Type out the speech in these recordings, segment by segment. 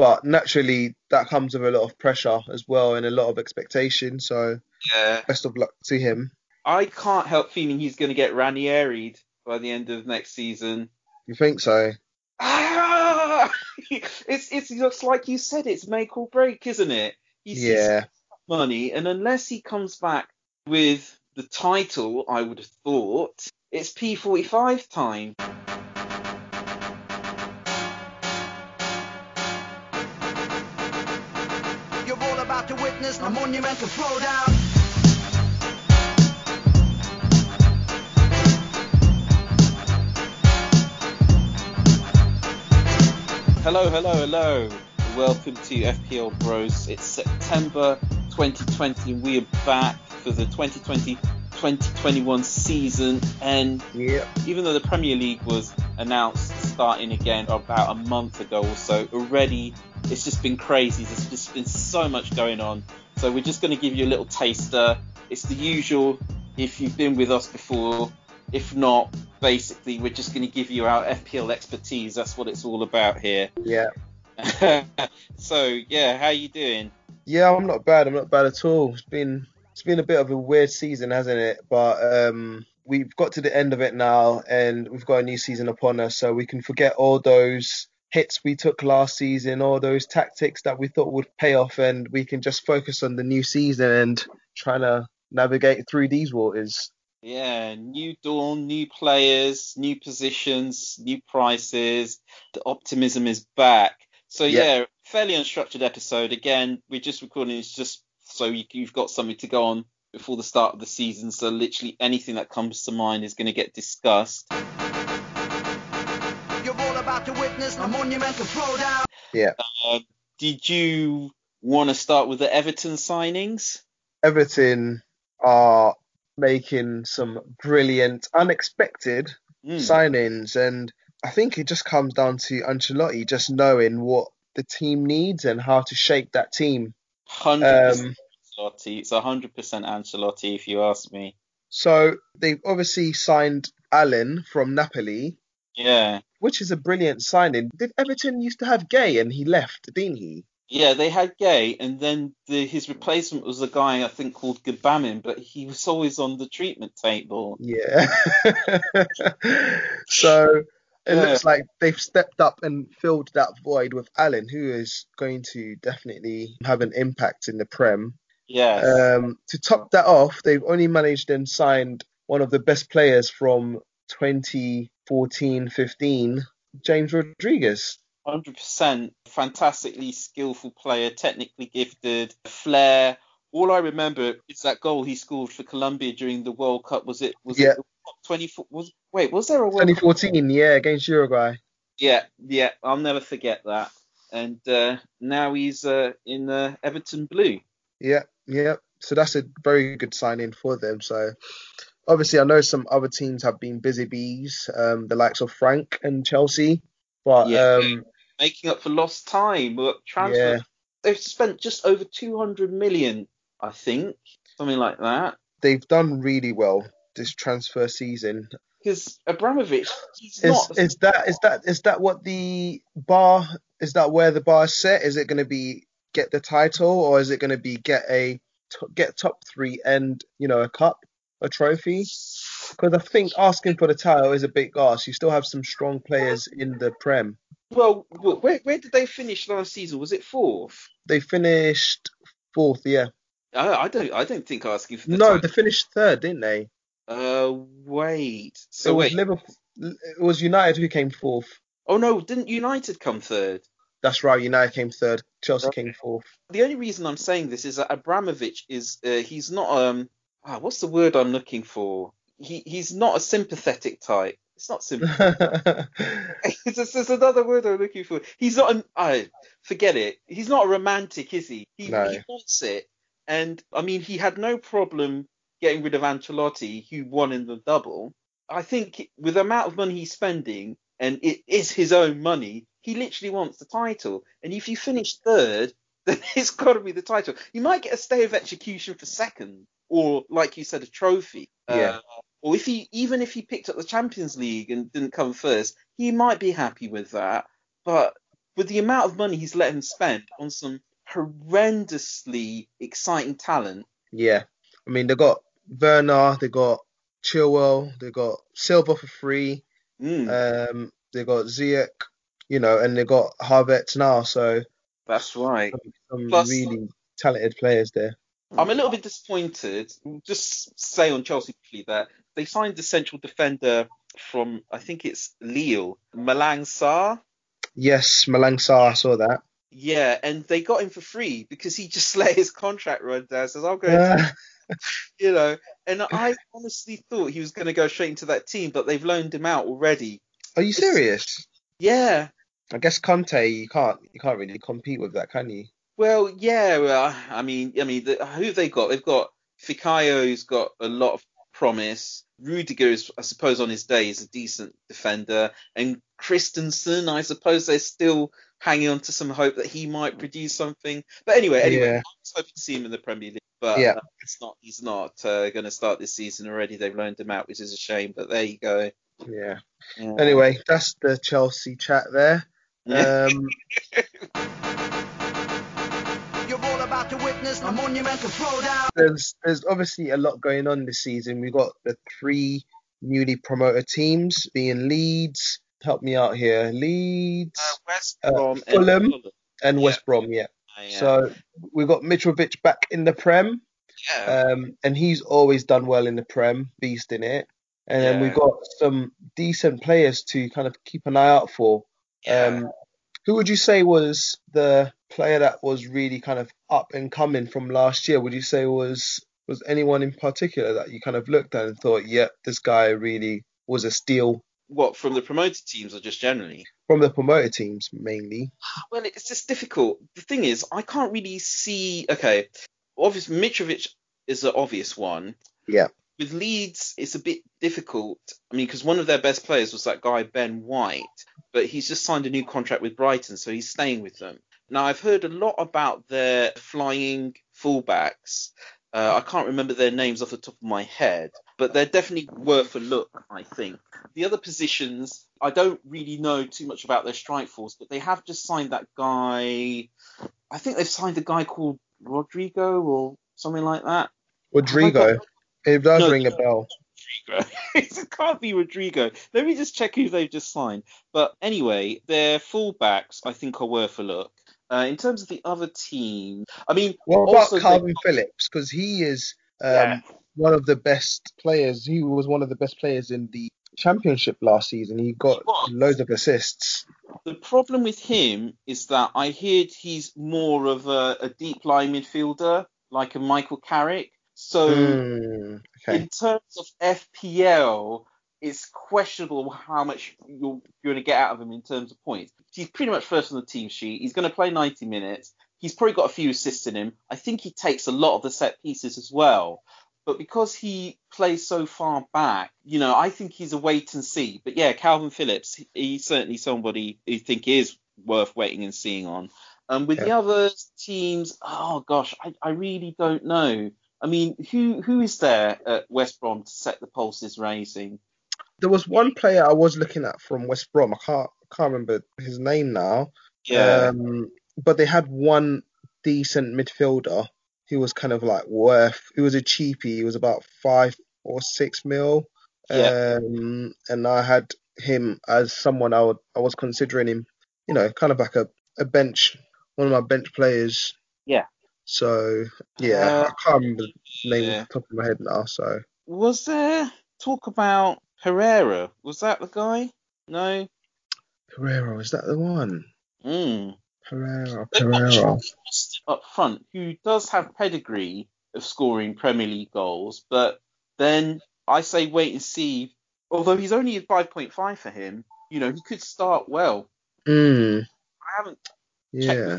but naturally that comes with a lot of pressure as well and a lot of expectation. So Yeah. best of luck to him. I can't help feeling he's going to get Ranieri'd by the end of next season. You think so? Ah! it's it's just like you said, it's make or break, isn't it? He's he's Yeah. money, and unless he comes back with the title, I would have thought it's P45 time. A monumental throwdown. Hello, hello, hello. Welcome to FPL Bros. It's September 2020 and we are back for the 2020-2021 season and Yeah. even though the Premier League was announced starting again about a month ago or so, already it's just been crazy. There's just been so much going on. So we're just going to give you a little taster. It's the usual if you've been with us before. If not, basically we're just going to give you our FPL expertise. That's what it's all about here. Yeah. so yeah, how are you doing? Yeah, I'm not bad. I'm not bad at all. It's been it's been a bit of a weird season, hasn't it? But um, we've got to the end of it now, and we've got a new season upon us, so we can forget all those hits we took last season, all those tactics that we thought would pay off, and we can just focus on the new season and trying to navigate through these waters. Yeah, new dawn, new players, new positions, new prices. The optimism is back. So Yeah. yeah, fairly unstructured episode. Again, we're just recording. It's just so you, you've got something to go on before the start of the season. So literally anything that comes to mind is going to get discussed. You're about to witness a monumental throwdown. Uh, did you want to start with the Everton signings? Everton are making some brilliant, unexpected Hmm. signings, and I think it just comes down to Ancelotti just knowing what the team needs and how to shape that team. Hundred Um, percent Ancelotti. It's hundred percent Ancelotti, if you ask me. so they've obviously signed Allen from Napoli, Yeah. which is a brilliant signing. Did Everton used to have Gueye and he left, didn't he? Yeah, they had Gueye, and then the, his replacement was a guy I think called Gbamin, but he was always on the treatment table. Yeah. so it Yeah. looks like they've stepped up and filled that void with Allen, who is going to definitely have an impact in the Prem. Yes. Um, to top that off, they've only managed and signed one of the best players from 2014-15, James Rodriguez. Hundred percent, fantastically skillful player, technically gifted, flair. All I remember is that goal he scored for Colombia during the World Cup. Was it? Was Yeah. it twenty four? Was wait? Was there a World Cup? 2014, yeah, against Uruguay. Yeah, yeah. I'll never forget that. And uh, now he's uh, in uh, Everton blue. Yeah, yeah. So that's a very good signing for them. So obviously, I know some other teams have been busy bees, um, the likes of Frank and Chelsea, but Yeah. um, making up for lost time. Transfer. yeah, They've spent just over 200 million, I think, something like that. they've done really well this transfer season. Because Abramovich, he's Is not. is that is that is that what the bar is that where the bar is set? Is it going to be get the title or is it going to be get a get top three and you know a cup, a trophy? Because I think asking for the title is a big ask. You still have some strong players in the Prem. well, where, where did they finish last season? Was it fourth? They finished fourth, yeah. I, I don't. I don't think asking for the No, title- they finished third, didn't they? Uh, wait. it So was wait. Liverpool. It was United who came fourth. Oh no, didn't United come third? That's right. United came third. Chelsea Okay. came fourth. The only reason I'm saying this is that Abramovich is. Uh, he's not. Um. Ah, what's the word I'm looking for? He he's not a sympathetic type. It's not sympathetic. it's, just, it's another word I'm looking for. He's not an. I forget it. He's not a romantic, is he? He, No. he wants it, and I mean, he had no problem getting rid of Ancelotti, who won in the double. I think with the amount of money he's spending, and it is his own money, he literally wants the title. And if you finish third, then it's got to be the title. You might get a stay of execution for second, or like you said, a trophy. Yeah. Uh, or if he even if he picked up the Champions League and didn't come first, he might be happy with that. But with the amount of money he's let him spend on some horrendously exciting talent. Yeah, I mean they got Werner, they got Chilwell, they got Silva for free, Mm, um, they got Ziyech, you know, and they got Havertz now. So that's right. some, some Plus- really talented players there. I'm a little bit disappointed. Just say on Chelsea quickly that they signed the central defender from I think it's Lille, Malang Sarr. Yes, Malang Sarr, I saw that. Yeah, and they got him for free because he just let his contract run down. Says I'll go, Uh, you know. And I honestly thought he was going to go straight into that team, but they've loaned him out already. are you serious? Yeah. I guess Conte, you can't you can't really compete with that, can you? Well, yeah. Well, I mean, I mean, the, who have they got? They've got Fikayo's got a lot of promise. Rudiger is, I suppose, on his day is a decent defender, and Christensen, I suppose, they're still hanging on to some hope that he might produce something. But anyway, anyway, Yeah. I was hoping to see him in the Premier League, but Yeah. uh, it's not. He's not uh, going to start this season already. They've loaned him out, which is a shame. But there you go. Yeah. Yeah. Anyway, that's the Chelsea chat there. Yeah. Um, You're all about to witness a monumental throwdown. there's there's obviously a lot going on this season. We've got the three newly promoted teams being Leeds. Help me out here. Leeds Uh, West Uh, Brom and Fulham. Fulham. and yeah. West Brom, yeah. Yeah. So we've got Mitrovic back in the Prem, yeah. um, and he's always done well in the Prem, beast in it. And then we've got some decent players to kind of keep an eye out for. yeah. Um, who would you say was the player that was really kind of up and coming from last year? Would you say was was anyone in particular that you kind of looked at and thought, yep, this guy really was a steal what from the promoted teams or just generally? from the promoted teams mainly? Well, it's just difficult. The thing is, I can't really see. Okay, obviously Mitrovic is the obvious one. Yeah. With Leeds, it's a bit difficult. I mean, because one of their best players was that guy Ben White, but he's just signed a new contract with Brighton, so he's staying with them. Now, I've heard a lot about their flying fullbacks. Uh, I can't remember their names off the top of my head, but they're definitely worth a look, I think. The other positions, I don't really know too much about their strike force, but they have just signed that guy. I think they've signed a guy called Rodrigo or something like that. Rodrigo. It does No. ring a bell. It can't be Rodrigo. Let me just check who they've just signed. But anyway, their fullbacks I think are worth a look. Uh, in terms of the other team, I mean, What about they- Calvin Phillips? Because he is um, Yeah. one of the best players. He was one of the best players in the championship last season. He got He loads of assists. The problem with him is that I heard he's more of a, a deep lying midfielder, like a Michael Carrick. So Hmm, okay. in terms of FPL, it's questionable how much you're, you're going to get out of him in terms of points. He's pretty much first on the team sheet. He's going to play 90 minutes. He's probably got a few assists in him. I think he takes a lot of the set pieces as well. But because he plays so far back, you know, I think he's a wait and see. But yeah, Calvin Phillips, he's certainly somebody who think is worth waiting and seeing on. Um, with the other teams, oh gosh, I, I really don't know. I mean, who who is there at West Brom to set the pulses raising? There was one player I was looking at from West Brom. I can't can't remember his name now. Yeah, Um, but they had one decent midfielder who was kind of like worth. He was a cheapie. He was about five or six mil. Yeah. Um, and I had him as someone I would I was considering him. You know, kind of like a, a bench, one of my bench players. Yeah. So yeah, Uh, I can't remember the name yeah. off the top of my head now. So was there talk about Herrera? Was that the guy? No. Pereira is that the one? Mm. Pereira, Pereira. Up front, who does have pedigree of scoring Premier League goals, but then I say wait and see. Although he's only at 5.5 for him, you know, he could start well. Mm, I haven't yeah.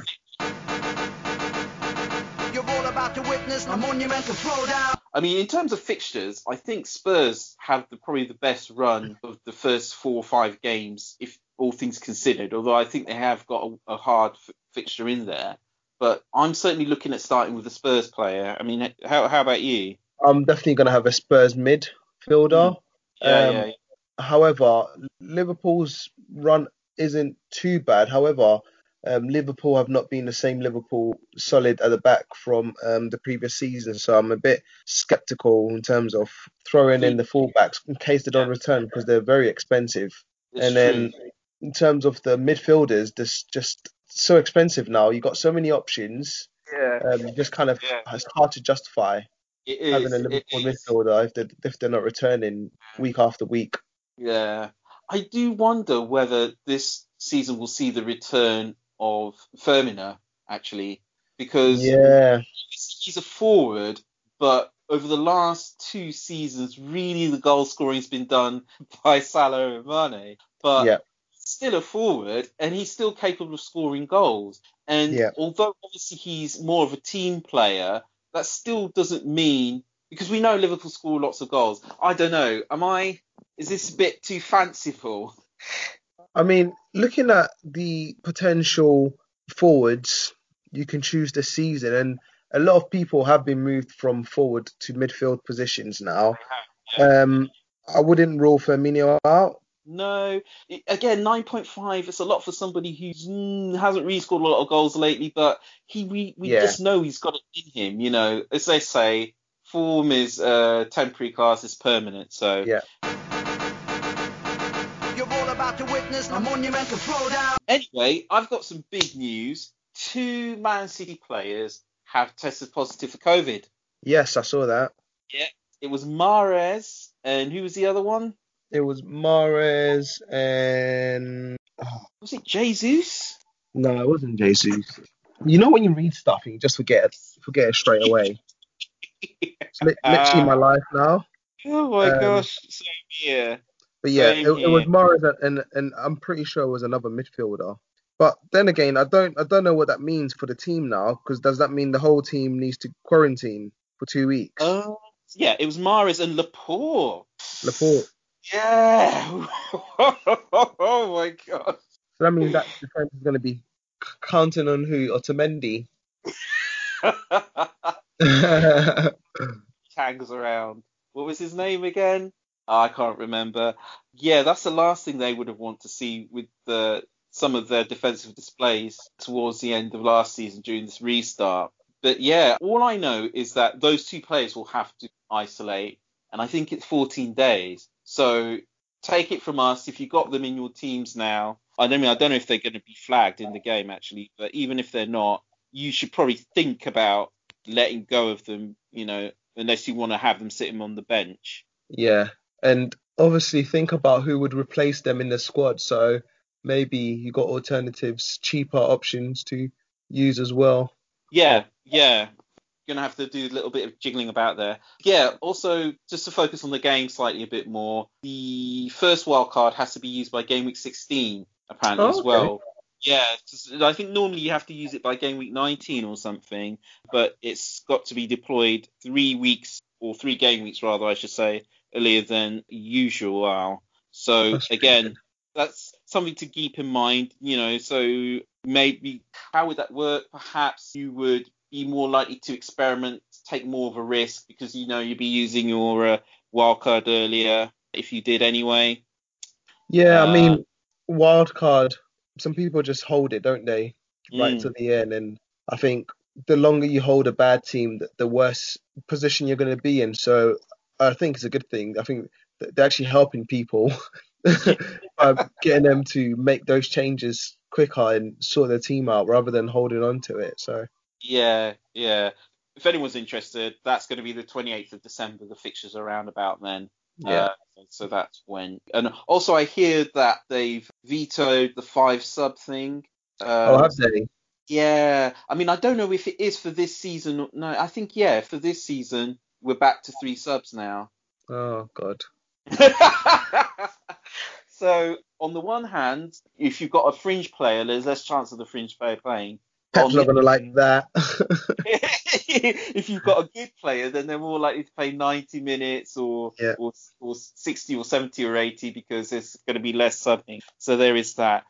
You're all about to witness a monumental throwdown. I mean, in terms of fixtures, I think Spurs have the, probably the best run of the first four or five games, if all things considered. Although I think they have got a, a hard f- fixture in there. But I'm certainly looking at starting with a Spurs player. I mean, how, how about you? I'm definitely going to have a Spurs midfielder. Yeah, Um, yeah, However, Liverpool's run isn't too bad. However, Um, Liverpool have not been the same Liverpool solid at the back from um, the previous season, so I'm a bit skeptical in terms of throwing in the fullbacks in case they don't return because they're very expensive. It's and then true. in terms of the midfielders, there's just so expensive now. You've got so many options. yeah, Um, just kind of Yeah. it's hard to justify it is. having a Liverpool is. midfielder if they if they're not returning week after week. Yeah, I do wonder whether this season will see the return of Firmino actually, because Yeah, he's a forward, but over the last two seasons, really the goal scoring's been done by Salah and Mane. But yeah, still a forward, and he's still capable of scoring goals. And Yeah. although obviously he's more of a team player, that still doesn't mean because we know Liverpool score lots of goals. I don't know. Am I? Is this a bit too fanciful? I mean, looking at the potential forwards you can choose this season, and a lot of people have been moved from forward to midfield positions now. Um, I wouldn't rule Firmino out. No. Again, nine point five. It's a lot for somebody who mm, hasn't really scored a lot of goals lately, but he we, we Yeah. just know he's got it in him. You know, as they say, form is uh, temporary, class is permanent. So Yeah. You're all about to witness a monumental throwdown. Anyway, I've got some big news. Two Man City players have tested positive for COVID. Yes, I saw that. Yeah, it was Mahrez and who was the other one? It was Mahrez and oh, Was it Jesus? no, it wasn't Jesus. You know when you read stuff and you just forget it, forget it straight away. It's li- literally my life now. Oh my Um, gosh, same here. But yeah, it, it was. Mahrez and, and I'm pretty sure it was another midfielder. But then again, I don't I don't know what that means for the team now because does that mean the whole team needs to quarantine for two weeks? Oh, yeah, it was Mahrez and Laporte. Laporte. Yeah. oh my god. So that means that defense is going to be counting on who? Otamendi. Tags around. What was his name again? I can't remember. Yeah, that's the last thing they would have wanted to see with the some of their defensive displays towards the end of last season during this restart. But yeah, all I know is that those two players will have to isolate, and I think it's 14 days. So take it from us, if you got them in your teams now, I don't mean I don't know if they're going to be flagged in the game actually, but even if they're not, you should probably think about letting go of them, you know, unless you want to have them sitting on the bench. yeah, and obviously think about who would replace them in the squad. So maybe you got alternatives, cheaper options to use as well. Yeah, yeah. Gonna have to do a little bit of jiggling about there. Yeah, also just to focus on the game slightly a bit more, the first wild card has to be used by game week 16 apparently Oh, as okay. well. Yeah, 'cause I think normally you have to use it by game week 19 or something, but it's got to be deployed three weeks or three game weeks rather, I should say, earlier than usual. So That's again, that's something to keep in mind, you know. So maybe how would that work? Perhaps you would be more likely to experiment, take more of a risk because you know you'd be using your uh, wildcard earlier if you did anyway. Yeah, I Uh, mean, wild card. Some people just hold it, don't they? Right Mm. to the end, and I think the longer you hold a bad team, the worse position you're going to be in. So I think it's a good thing. I think that they're actually helping people by getting them to make those changes quicker and sort their team out rather than holding on to it. So Yeah, yeah. If anyone's interested, that's going to be the 28th of December. The fixtures are around about then. yeah, Uh, so that's when. And also, I hear that they've vetoed the five sub thing. oh, Um, have they? Yeah, I mean, I don't know if it is for this season. No, I think yeah, for this season we're back to three subs now. Oh God. so on the one hand, if you've got a fringe player, there's less chance of the fringe player playing. Pep's On not going to like that. if you've got a good player, then they're more likely to play 90 minutes or, Yeah. or or 60 or 70 or 80 because there's going to be less subbing. So there is that.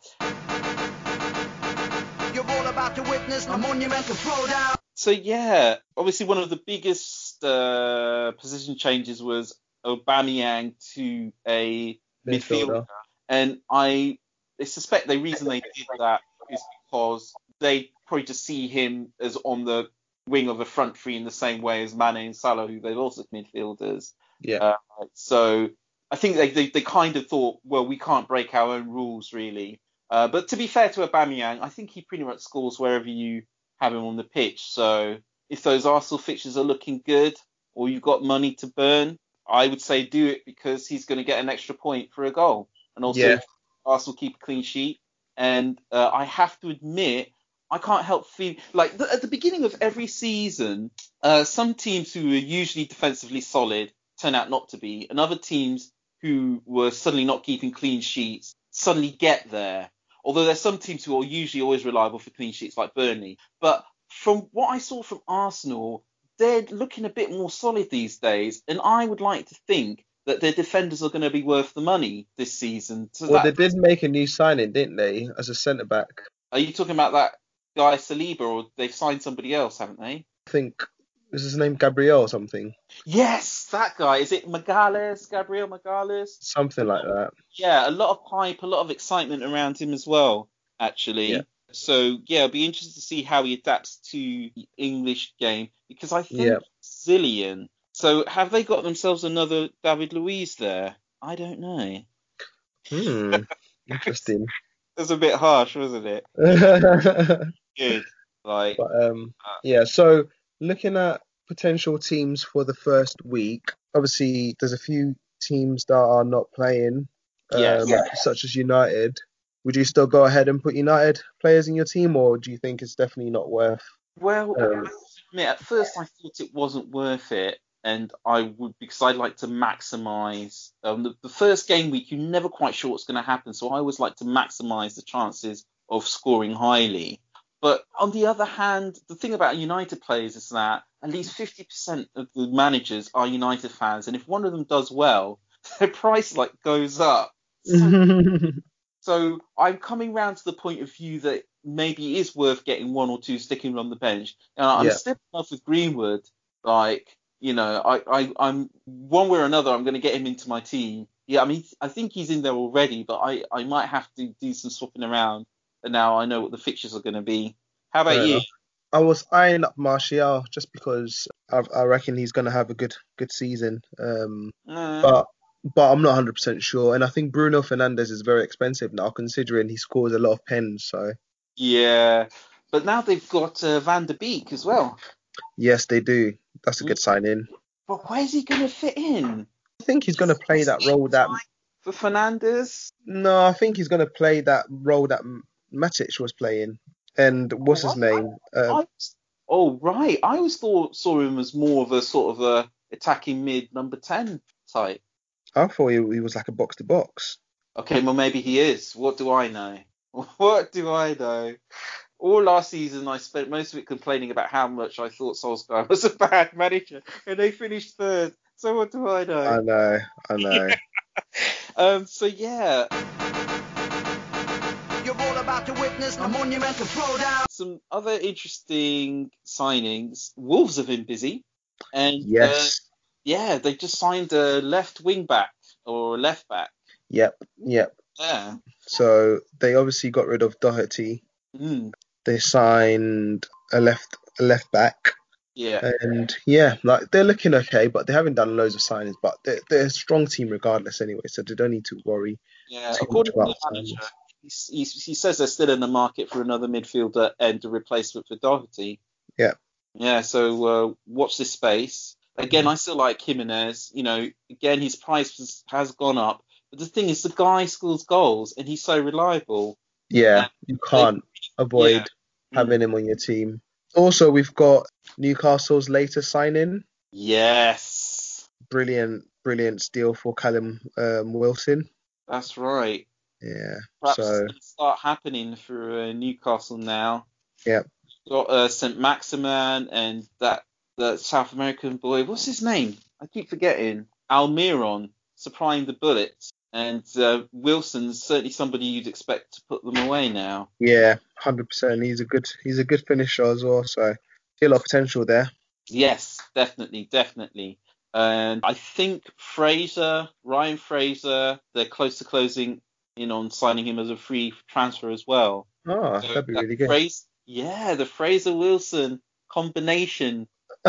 You're all about to witness a monumental throwdown. So yeah, obviously one of the biggest uh, position changes was Aubameyang to a midfielder, Midfielder. and I, I suspect the reason they did that is because they probably just see him as on the wing of a front three in the same way as Mane and Salah, who they've also midfielders. Yeah. Uh, so I think they, they, they kind of thought, well, we can't break our own rules really. Uh, but to be fair to Aubameyang, I think he pretty much scores wherever you have him on the pitch. So if those Arsenal fixtures are looking good, or you've got money to burn, I would say do it because he's going to get an extra point for a goal, and also Yeah. Arsenal keep a clean sheet. And uh, I have to admit, I can't help feel like the, at the beginning of every season, uh, some teams who are usually defensively solid turn out not to be, and other teams who were suddenly not keeping clean sheets suddenly get there. Although there's some teams who are usually always reliable for clean sheets, like Burnley. But from what I saw from Arsenal, they're looking a bit more solid these days, and I would like to think that their defenders are going to be worth the money this season. So Well, that- they did make a new signing, didn't they, as a centre back? Are you talking about that guy Saliba, or they've signed somebody else, haven't they? I think is his name Gabriel or something, Yes, that guy. Is it Magalhães, Gabriel Magalhães? something like that. Yeah, a lot of hype, a lot of excitement around him as well, actually. Yeah. So yeah, it'll be interesting to see how he adapts to the English game because I think Yeah. Zillion. So have they got themselves another David Luiz there? I don't know. Hmm, interesting. Was a bit harsh, wasn't it? Good. Like um, yeah. So looking at potential teams for the first week, obviously there's a few teams that are not playing, um, Yes. such as United. Would you still go ahead and put United players in your team, or do you think it's definitely not worth? Well, Um, I admit, at first I thought it wasn't worth it, and I would because I'd like to maximise. Um, the, the first game week, you're never quite sure what's going to happen, so I always like to maximise the chances of scoring highly. But on the other hand, the thing about United players is that at least 50% of the managers are United fans, and if one of them does well, their price like goes up. So so I'm coming round to the point of view that maybe it is worth getting one or two sticking on the bench. And I'm Yeah. still in love with Greenwood. Like, you know, I, I, I'm one way or another, I'm going to get him into my team. Yeah, I mean, I think he's in there already, but I, I might have to do some swapping around. And now I know what the fixtures are going to be. How about Fair you? enough. I was eyeing up Martial just because I, I reckon he's going to have a good good season. Um, Uh, but but I'm not 100% sure. And I think Bruno Fernandes is very expensive now, considering he scores a lot of pens. So yeah, but now they've got uh, Van der Beek as well. yes, they do. That's a good sign in. But where's he going to fit in? I think he's going to play that role that. For Fernandes? No, I think he's going to play that role that Matic was playing. And what's his Oh, name? Uh, I oh right, I always thought saw him as more of a sort of a attacking mid number ten type. I thought he, he was like a box to box. Okay, well maybe he is. What do I know? What do I know? All last season, I spent most of it complaining about how much I thought Solskjaer was a bad manager, and they finished third. So what do I know? I know, I know. Um, so yeah, about to witness a monumental throwdown. some other interesting signings. Wolves have been busy, and uh, yes. yeah, they just signed a left wing back or left back. Yep. Yep. Yeah. So they obviously got rid of Doherty. Mm, They signed a left a left back, yeah. and yeah, like they're looking okay, but they haven't done loads of signings. But they're, they're a strong team regardless anyway, so they don't need to worry. Yeah, too according to much the about manager, signings. He, he, he says they're still in the market for another midfielder and a replacement for Doherty. Yeah. Yeah, so uh, watch this space. Again, I still like Jimenez. You know, again, his price has, has gone up. But the thing is, the guy scores goals and he's so reliable. Yeah, you can't avoid Yeah. having him on your team. Also, we've got Newcastle's latest signing. Yes, Brilliant, brilliant steal for Callum um, Wilson. that's right. Yeah. Perhaps So- start happening for uh, Newcastle now. Yep. Got uh, Saint-Maximin and that the South American boy. What's his name? I keep forgetting. Almiron supplying the bullets, and uh, Wilson's certainly somebody you'd expect to put them away now. Yeah, hundred percent. He's a good he's a good finisher as well. So see a lot of potential there. Yes, definitely, definitely. And I think Fraser, Ryan Fraser, they're close to closing in on signing him as a free transfer as well. Oh, So that'd be that really good. Fraser, yeah, the Fraser Wilson combination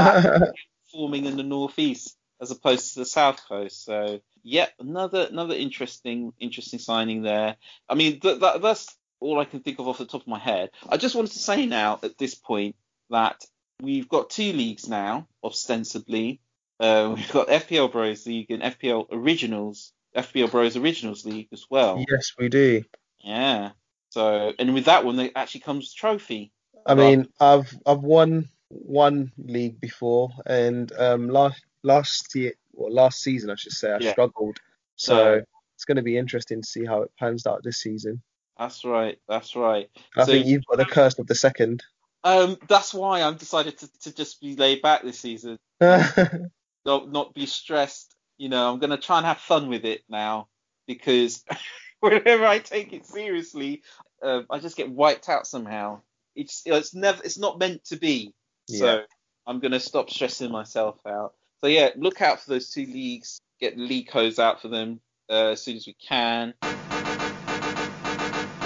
forming in the northeast as opposed to the south coast. So yeah, another another interesting interesting signing there. I mean, th- that, that's all I can think of off the top of my head. I just wanted to say now at this point that we've got two leagues now, ostensibly. Uh, we've got FPL Bros League and FPL Originals, FPL Bros Originals League as well. yes, we do. Yeah. So, and with that one, there actually comes trophy. I Right. mean, I've I've won one league before, and um, last last year, well, last season, I should say, I Yeah. struggled. So it's going to be interesting to see how it pans out this season. That's right. That's right. I So- think you've got the curse of the second. Um, that's why I've decided to, to just be laid back this season, not not be stressed. You know, I'm gonna try and have fun with it now because whenever I take it seriously, um, I just get wiped out somehow. It's it's never it's not meant to be. So I'm gonna stop stressing myself out. So yeah, look out for those two leagues. Get the league codes out for them uh, as soon as we can.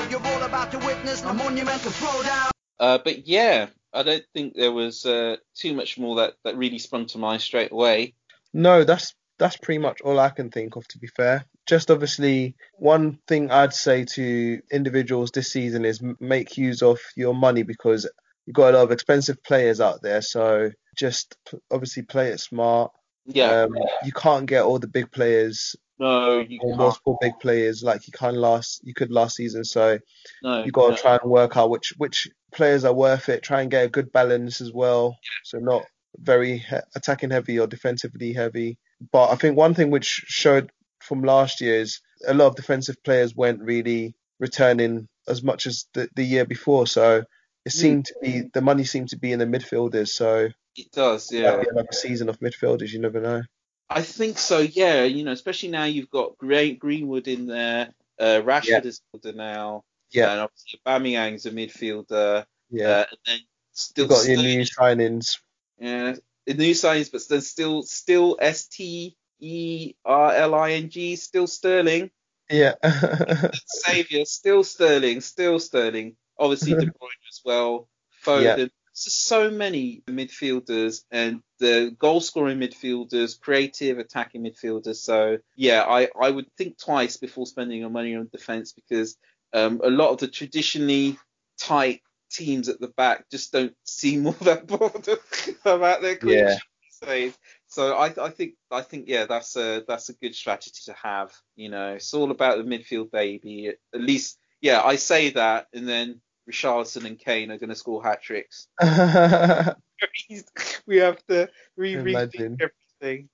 You're all about to witness a monumental throwdown. Uh, but yeah, I don't think there was uh, too much more that, that really sprung to mind straight away. No, that's that's pretty much all I can think of. To be fair, just obviously one thing I'd say to individuals this season is make use of your money because you've got a lot of expensive players out there. So just p- obviously play it smart. Yeah, Um, you can't get all the big players no, you or can't. multiple big players like you can last you could last season. So No, you got to no. try and work out which which players are worth it. Try and get a good balance as well. So not very he- attacking heavy or defensively heavy. But I think one thing which showed from last year is a lot of defensive players weren't really returning as much as the, the year before. So it seemed to be the money seemed to be in the midfielders. So It does, yeah. yeah. might another season of midfielders. You never know. I think so, yeah. You know, especially now you've got Gre- Greenwood in there. Uh, Rashford Yeah. is a midfielder now. Yeah. And obviously Yeah. Aubameyang's a midfielder. Uh, and then still, You've got your new signings. Yeah, the new signs, but still, still S T E R L I N G, still Sterling. Yeah. Savior, still Sterling, still Sterling. Obviously De Bruyne as well. Foden. Yeah. So many midfielders and the goal scoring midfielders, creative attacking midfielders. So yeah, I, I would think twice before spending your money on defence because um, a lot of the traditionally tight teams at the back just don't seem all that bothered about their clean Yeah. sheet these days. So I, I think I think yeah that's a that's a good strategy to have. You know, it's all about the midfield baby. At least yeah, I say that, and then Richarlison and Kane are going to score hat tricks. we have to re rethink everything.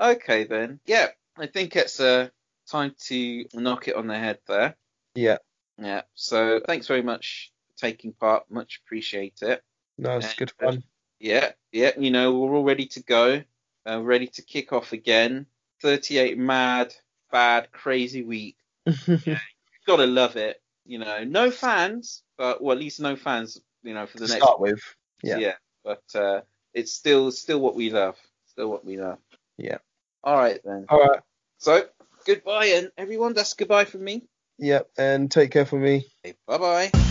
Okay then, yeah, I think it's uh, time to knock it on the head there. yeah. Yeah. So thanks very much taking part. Much appreciate it. No, it's good fun. Yeah, yeah. You know, we're all ready to go. Uh, ready to kick off again. 38 mad, bad, crazy week. Gotta love it. You know, no fans, but well, at least no fans. You know, for the to next. start with. Yeah. But uh, it's still still what we love. Still what we love. Yeah. All right then. All right. So goodbye, and everyone. That's goodbye from me. Yep. And take care for me. Bye bye.